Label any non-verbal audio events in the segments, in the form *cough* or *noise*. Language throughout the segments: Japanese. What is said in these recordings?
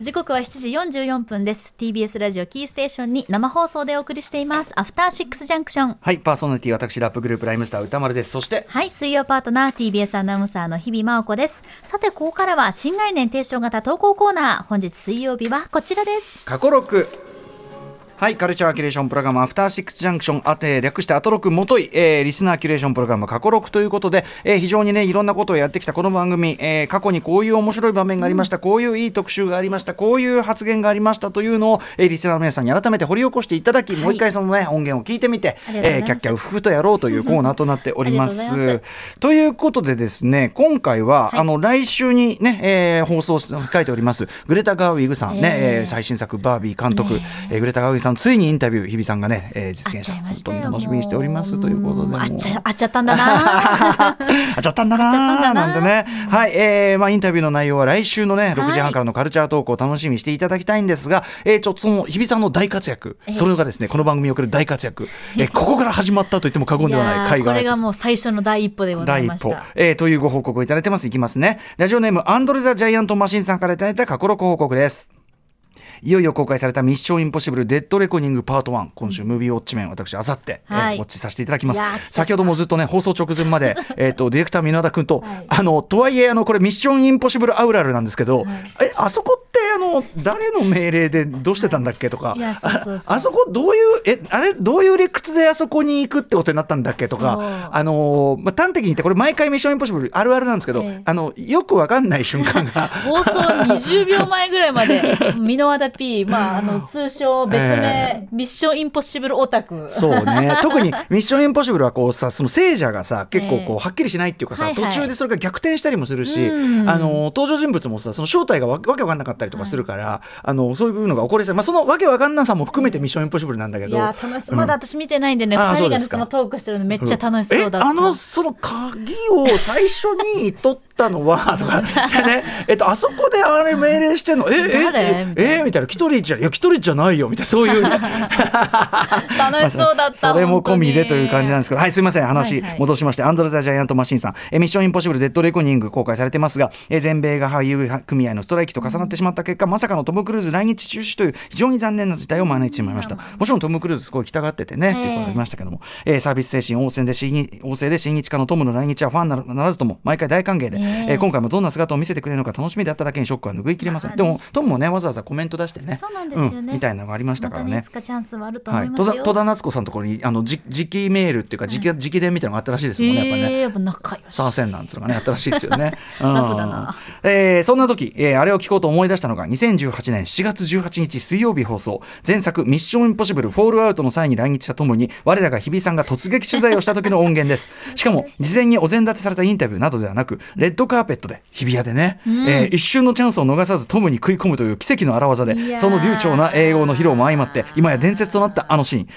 時刻は7時44分です。TBS ラジオキーステーションに生放送でお送りしています。アフターシックスジャンクションはいパーソナリティ私ラップグループライムスター歌丸です。そしてはい水曜パートナー TBS アナウンサーの日々真央子です。さてここからは新概念提唱型投稿コーナー。本日水曜日はこちらです。過去録はい、カルチャーキュレーションプログラム、アフターシックスジャンクション、あて、略してアトロクもとい、えー、リスナーキュレーションプログラム、過去録ということで、えー、非常にね、いろんなことをやってきたこの番組、えー、過去にこういう面白い場面がありました、こういういい特集がありました、こういう発言がありましたというのを、えー、リスナーの皆さんに改めて掘り起こしていただき、はい、もう一回そのね、音源を聞いてみて、えー、キャッキャウフフとやろうというコーナーとなっております。ということでですね、今回は、はい、あの、来週にね、えー、放送控えております、グレタ・ガーウィグさんね、えー、最新作、バービー監督、えー、グレタ・ガーウィグさん、ついにインタビュー、日比さんがね、えー、実現した。本当に楽しみにしておりますということであっちゃあっちゃったんだな。あっちゃったんだな。な。んてね。はい、えーまあ、インタビューの内容は来週のね6時半からのカルチャートークを楽しみにしていただきたいんですが、えー、ちょっとその日比さんの大活躍それがですねこの番組における大活躍、えー、ここから始まったと言っても過言ではない海外これがもう最初の第一歩でございました。第一歩、えー、というご報告をいただいてます。いきますね。ラジオネームアンドレ・ザ・ジャイアント・マシンさんからいただいた過去録報告ですいよいよ公開されたミッションインポッシブルデッドレコニングパート1今週ムービーウォッチ面私あさって、ウォッチさせていただきます。先ほどもずっとね放送直前まで *laughs* えとディレクター箕輪田君と、はい、あのとはいえあのこれミッションインポッシブルアウラルなんですけど、はい、えあそこってあの誰の命令でどうしてたんだっけとか、あそこどういうえあれ？どういう理屈であそこに行くってことになったんだっけとか。あのまあ端的に言ってこれ毎回ミッションインポッシブルあるあるなんですけど、えー、あのよくわかんない瞬間が。放送20秒前ぐらいまで箕輪田 P まああの通称別名、えー、ミッションインポッシブルオタク。そうね。*laughs* 特にミッションインポッシブルはこうさその聖者がさ結構こうはっきりしないっていうかさ、えー、途中でそれが逆転したりもするし、あの登場人物もさその正体がわけわかんなかったりとかするから、はい、あのそういうのが起こりそう。まあそのわけわかんなさも含めてミッションインポッシブルなんだけど。いや楽しまだ私見てないんでね二、人がねそのトークしてるのめっちゃ楽しそうだった、あのその鍵を最初に取ったのは *laughs* とかねえっとあそこであれ命令してんの？ええええみたいな。キトリッチいやキトリじゃないよみたいな。そういう、ね、*laughs* 楽しそうだったそれも込みでという感じなんですけど。はいすみません話戻しまして、はいはい、アンドレ・ザ・ジャイアント・マシンさん。えミッション・インポッシブル・デッド・レコニング公開されてますがえ全米が俳優組合のストライキと重なってしまった結果、まさかのトム・クルーズ来日中止という非常に残念な事態を招いてしまいました。もちろんトム・クルーズすごい来たがっててねっていうことありましたけども、えー、サービス精神旺盛で旺盛で親日家のトムの来日はファンならずとも毎回大歓迎で、えー、今回もどんな姿を見せてくれるのか楽しみであっただけにショックは拭いきれませんでもトムもねわざわざコメント出してねそうなんですよね、うん、みたいなのがありましたからね。まチャンスはあると思いますよ、戸田夏子さんのところにあのじ直メールっていうか直,、直伝みたいなのがあったらしいですもんね、やっぱね。やっぱ仲良し。サーセンなんつうのがねあったらしいですよね。ラフだな。えー、そんな時、えー、あれを聞こうと思い出したのが2018年4月18日水曜日放送前作ミッションインポッシブルフォールアウトの際に来日したともに我らが日比さんが突撃取材をした時の音源です。しかも事前にお膳立てされたインタビューなどではなくレッドカーペットで日比谷でね、うん、えー、一瞬のチャンスを逃さずトムに食い込むという奇跡の荒技でその流暢な英語の披露も相まって今や伝説となったあのシーン。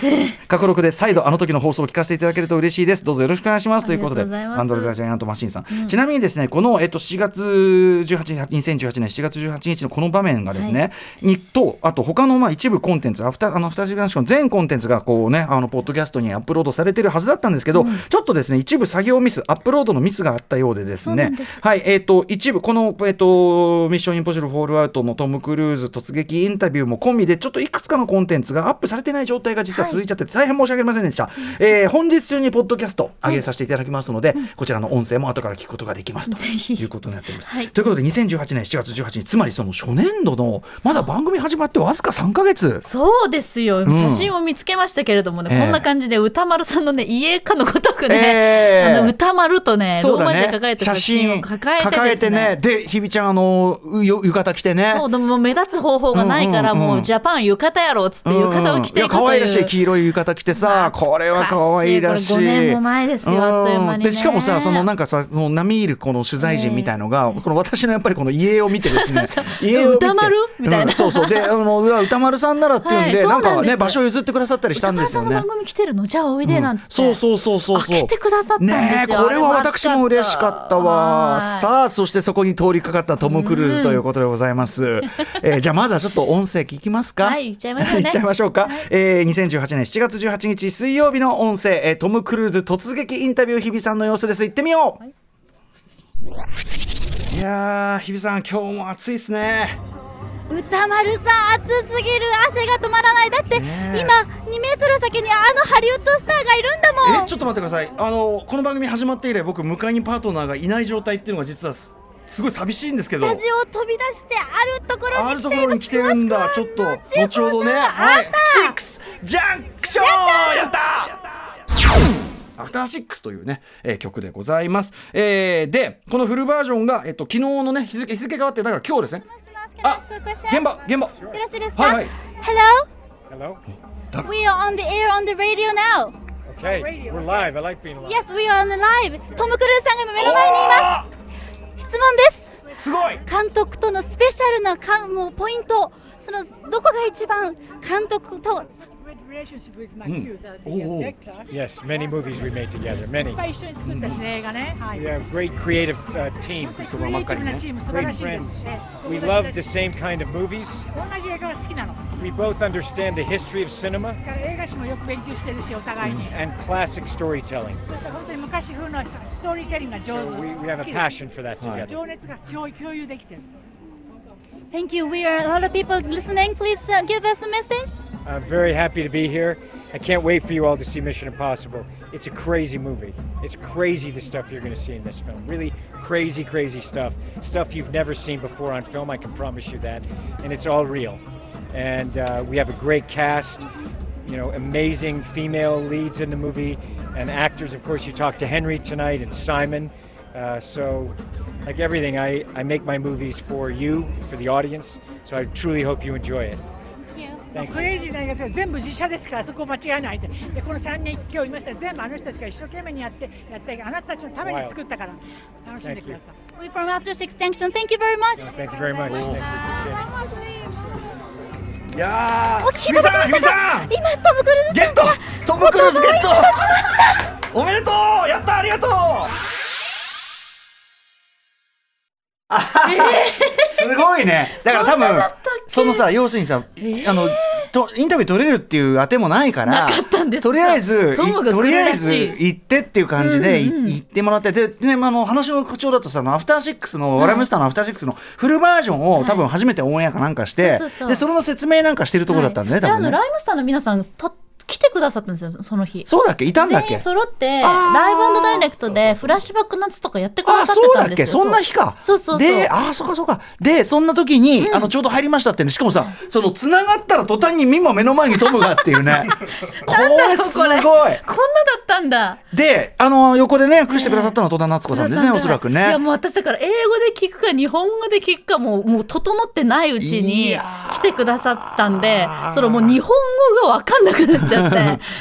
過去録で再度あの時の放送を聞かせていただけると嬉しいです。どうぞよろしくお願いします。ということでアンドレザ・ジャイアント・マシンさん、うん、ちなみにですねこの、えっと、4月18 2018年4月18日のこの場面がですね、はい、にとあと他のまあ一部コンテンツアフタあの2時間しか全コンテンツがこうねあのポッドキャストにアップロードされてるはずだったんですけど、うん、ちょっとですね一部作業ミスアップロードのミスがあったようでですねはいえっ、ー、と一部このえっ、ー、とミッションインポッシブルフォールアウトのトム・クルーズ突撃インタビューも込みでちょっといくつかのコンテンツがアップされてない状態が実は続いちゃってて、大変申し訳ありませんでした、はい、えー、本日中にポッドキャスト上げさせていただきますので、こちらの音声も後から聞くことができますということになっております、はい、ということで2018年7月18日つまりその初年度のまだ番組始まってわずか3か月。そうですよ。写真を見つけましたけれどもね、うん、こんな感じで歌丸さんのね家かのごとくね、えー、あの歌丸とねローマ字で書かれた写真を抱えて抱えてね。で日比ちゃんあの浴衣着てね。そうでも目立つ方法がないから、もうジャパン浴衣やろっつって浴衣を着ていくという、可愛らしい黄色い浴衣着てさこれは可愛らしい。5年も前ですよ、あっという間に、でしかもさそのなんかさその並みいるこの取材陣みたいのが、この私のやっぱりこの家を見てですね。*laughs* 家を歌丸みたいな、そうそう。であの歌丸さんならっていうんで、なんかね場所譲ってくださったりしたんですよね。番組来てるの？じゃあおいでなんつって、そうそうそうそう。そう開けてくださったんですよ。ねこれは私も嬉しかったわさあそしてそこに通りかかったトム・クルーズということでございます、えじゃあまずはちょっと音声聞きますか？はいいっちゃいましょう、ね、いっちゃいましょうか、はい、えー、2018年7月18日水曜日の音声、えー、トム・クルーズ突撃インタビュー日比さんの様子です。行ってみよう、はい、いや日比さん今日も暑いですね歌丸さん暑すぎる。汗が止まらない。だって、ね、今2メートル先にあのハリウッドスターがいるんだもん。えちょっと待ってください。あのこの番組始まって以来僕迎えにパートナーがいない状態っていうのが実はすごい寂しいんですけど。スタジオを飛び出してあるところにあるところに来てるんだ。ちょっと後ほどね。はい。シックスジャンクション！やったアフターシックスというね、えー、曲でございます。えー、で、このフルバージョンが、えっと、昨日のね、日付日付変わって、だから今日ですね。あ、現場、現場。よろしいですかはいはい。Hello? Hello? We are on the air on the radio now. Okay, we're live. I like being live. Yes, we are on the live. トム・クルーズさんが今目の前にいます。質問です。すごい監督とのスペシャルなかもうポイント、そのどこが一番監督と relationship with Matthew mm. the director. Yes, many movies we made together, many. We have great creative uh, team. Great friends. We love the same kind of movies. We both understand the history of cinema hmm. And classic storytelling. we have a passion for that together. Thank you. We are a lot of people listening. Please uh, give us a message. I'm very happy to be here. I can't wait for you all to see Mission Impossible. It's a crazy movie. It's crazy the stuff you're going to see in this film. Really crazy, crazy stuff. Stuff you've never seen before on film, I can promise you that. And it's all real. And uh, we have a great cast, you know, amazing female leads in the movie and actors. Of course, you talked to Henry tonight and Simon. Uh, so, like everything, I, I make my movies for you, for the audience. So I truly hope you enjoy it. クレイジーな映画全部自社ですからそこ間違いないで。でこの3人今日いました。全部あの人たちが一生懸命にやってやってあなたたちのために作ったから。楽しんでください。We from After Six Extinction thank you very much. Thank you very much. いやー、日比さん、日比さん、今トムクルーズゲット、トムクルーズゲット、おめでとう、やったありがとう。すごいね。だから多分そのさ要するにさ、あのとインタビュー取れるっていうあてもないからとりあえずとりあえず行ってっていう感じで、行ってもらってで、ね、あの話の口調だとさアフターシックスの、はい、ラムスターのアフターシックスのフルバージョンを多分初めてオンエアかなんかして、でその説明なんかしてるところだったんだね、多分ね。ライムスターの皆さんた来てくださったんですよその日。そうだっけ？いたんだっけ？全員揃ってライブダイレクトでフラッシュバックナッツとかやってくださってたんですよ。そんな日か。そうそうでああそうかそうか。でそんな時に、うん、あのちょうど入りましたってね。しかもさそのつながったら途端にミも目の前にトムがっていうね。*laughs* これすごい。こんなだったんだ。であの横でねしてくださったのは戸田夏子さんですね、おそらくね。いやもう私だから英語で聞くか日本語で聞くかもうもう整ってないうちに来てくださったんでそのもう日本語が分かんなくなっちゃって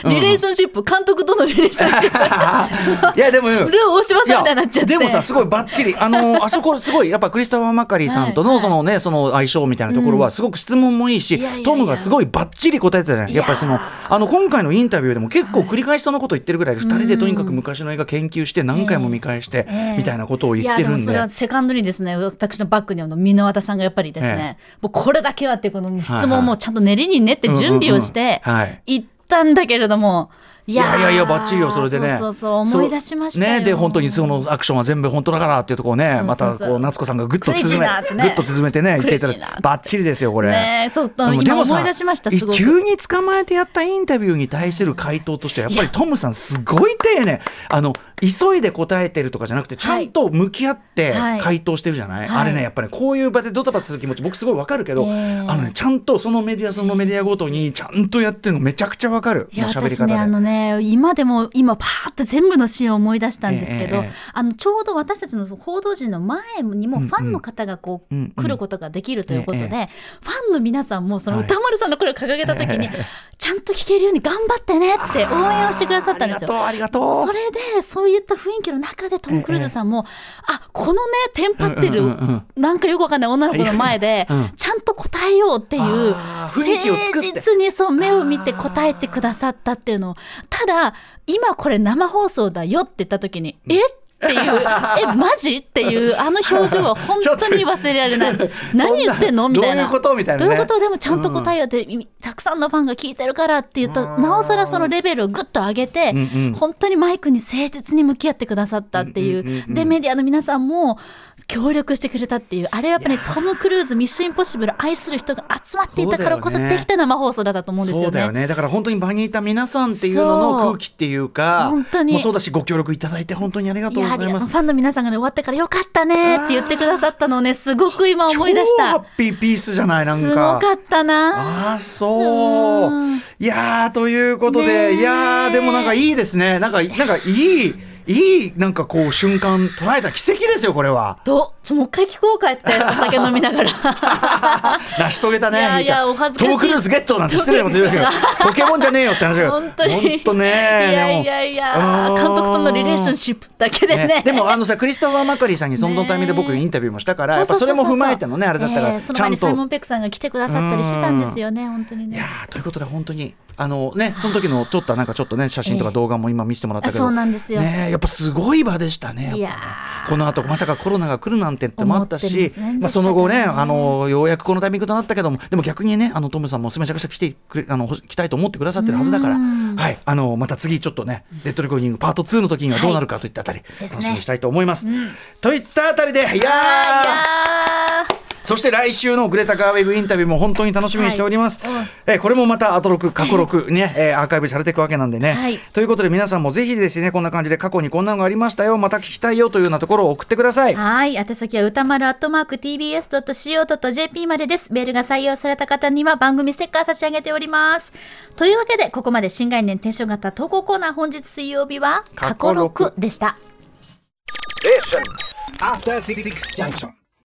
リレーションシップ、監督とのリレーションシップ。いや、でも、ルー大島さんみたいになっちゃって。でもさ、すごいばっちり。あの、*laughs* あそこ、すごい、やっぱクリストファー・マカリーさんとの、そのね、その相性みたいなところは、すごく質問もいいし、トムがすごいばっちり答えてたじゃない？やっぱりその、あの、今回のインタビューでも結構繰り返しそのこと言ってるぐらい、二人でとにかく昔の映画研究して、何回も見返して、みたいなことを言ってるんで。それはセカンドにですね、私のバックにあの、箕輪田さんがやっぱりですね、もうこれだけはって、この質問もちゃんと練りに練って準備をして、行ったんだけれども、いやいやいやばっちりよそれでね。そうそう思い出しましたねで本当にそのアクションは全部本当だからっていうところねまたこう夏子さんがぐっと縮め、ぐっと縮めてね言っていただいてばっちりですよこれ。ねそうと今思い出しました急に捕まえてやったインタビューに対する回答としてやっぱりトムさんすごい丁寧。あの急いで答えてるとかじゃなくてちゃんと向き合って回答してるじゃない、はい、あれねやっぱり、ね、こういう場でドタバタする気持ち僕すごいわかるけど、えー、あのねちゃんとそのメディアそのメディアごとにちゃんとやってるのめちゃくちゃわかる。喋り方で、ね、今でも今パーって全部のシーンを思い出したんですけど、えー、あのちょうど私たちの報道陣の前にもファンの方がこう、うんうん、来ることができるということで、えー、ファンの皆さんもその歌丸さんの声を掲げた時に、はい、ちゃんと聞けるように頑張ってねって応援をしてくださったんですよ。ありがとうそれでそういった雰囲気の中でトム・クルーズさんも、えー、あこのねテンパってる、うんうんうん、なんかよくわかんない女の子の前で、ちゃんと答えようっていう誠実にそう目を見て答えてくださったっていうのをただ今これ生放送だよって言った時に、えっっていう。えマジ？っていうあの表情は本当に忘れられない。何言ってんの？みたいな。どういうこと？みたいな、ね、どういうこと？でもちゃんと答えようって、うん、たくさんのファンが聞いてるからって言うとなおさらそのレベルをぐっと上げて、うんうん、本当にマイクに誠実に向き合ってくださったっていう。うんうんうんうん、でメディアの皆さんも協力してくれたっていうあれやっぱり、ね、トム・クルーズミッション・インポッシブル愛する人が集まっていたからこそできた生放送だったと思うんですよね。そうだよね。だから本当に場にいた皆さんっていうのの空気っていうか本当に。もそうだしご協力いただいて本当にありがとうごファンの皆さんが、ね、終わってからよかったねって言ってくださったのをねすごく今思い出した。ハッピーピースじゃないなんか。すごかったな。あそう。いやということでいやでもなんかいいですね。なんかなんかいいいいなんかこう瞬間捉えた奇跡ですよこれは。どちょもう一回聞こうかってお酒飲みながら。*laughs* 成し遂げたね。いやいやお恥ずかしい。トークルーズゲットなんて失礼なこと言うけどポケモンじゃねえよって話が。本当に。本当ね。いやいやいや監督とのリレーションシップだけでね。ねでもあのさクリストファー・マカリーさんにそのタイミングで僕インタビューもしたから、やっぱそれも踏まえてのねあれだったから、えー、その前にサイモンペックさんが来てくださったりしてたんですよね本当にね。いやということで本当にあのねその時のちょっとなんかちょっとね写真とか動画も今見せてもらったけど、そうなんですよ。ねやっぱすごい場でしたね。いやこの後まさかコロナが来るなんてってもあったし、ね、まあその後ねあのようやくこのタイミングとなったけどもでも逆にねあのトムさんもめちゃくちゃ来てくれあの来たいと思ってくださってるはずだからはい。あのまた次ちょっとねレッドレコーディングパート2の時にはどうなるかといったあたり、はい、楽しみにしたいと思います。すねうん、といったあたりでいやそして来週のグレタ・ガーウェグインタビューも本当に楽しみにしております。はい、えこれもまたアトロク、過去録ね、えアーカイブされていくわけなんでね。はい、ということで皆さんもぜひですね、こんな感じで過去にこんなのがありましたよ、また聞きたいよというようなところを送ってください。はい。宛先は歌丸アットマーク tbs.co.jp までです。メールが採用された方には番組ステッカー差し上げております。というわけで、ここまで新概念テンション型投稿コーナー本日水曜日は過去録でした。え After 66 junction.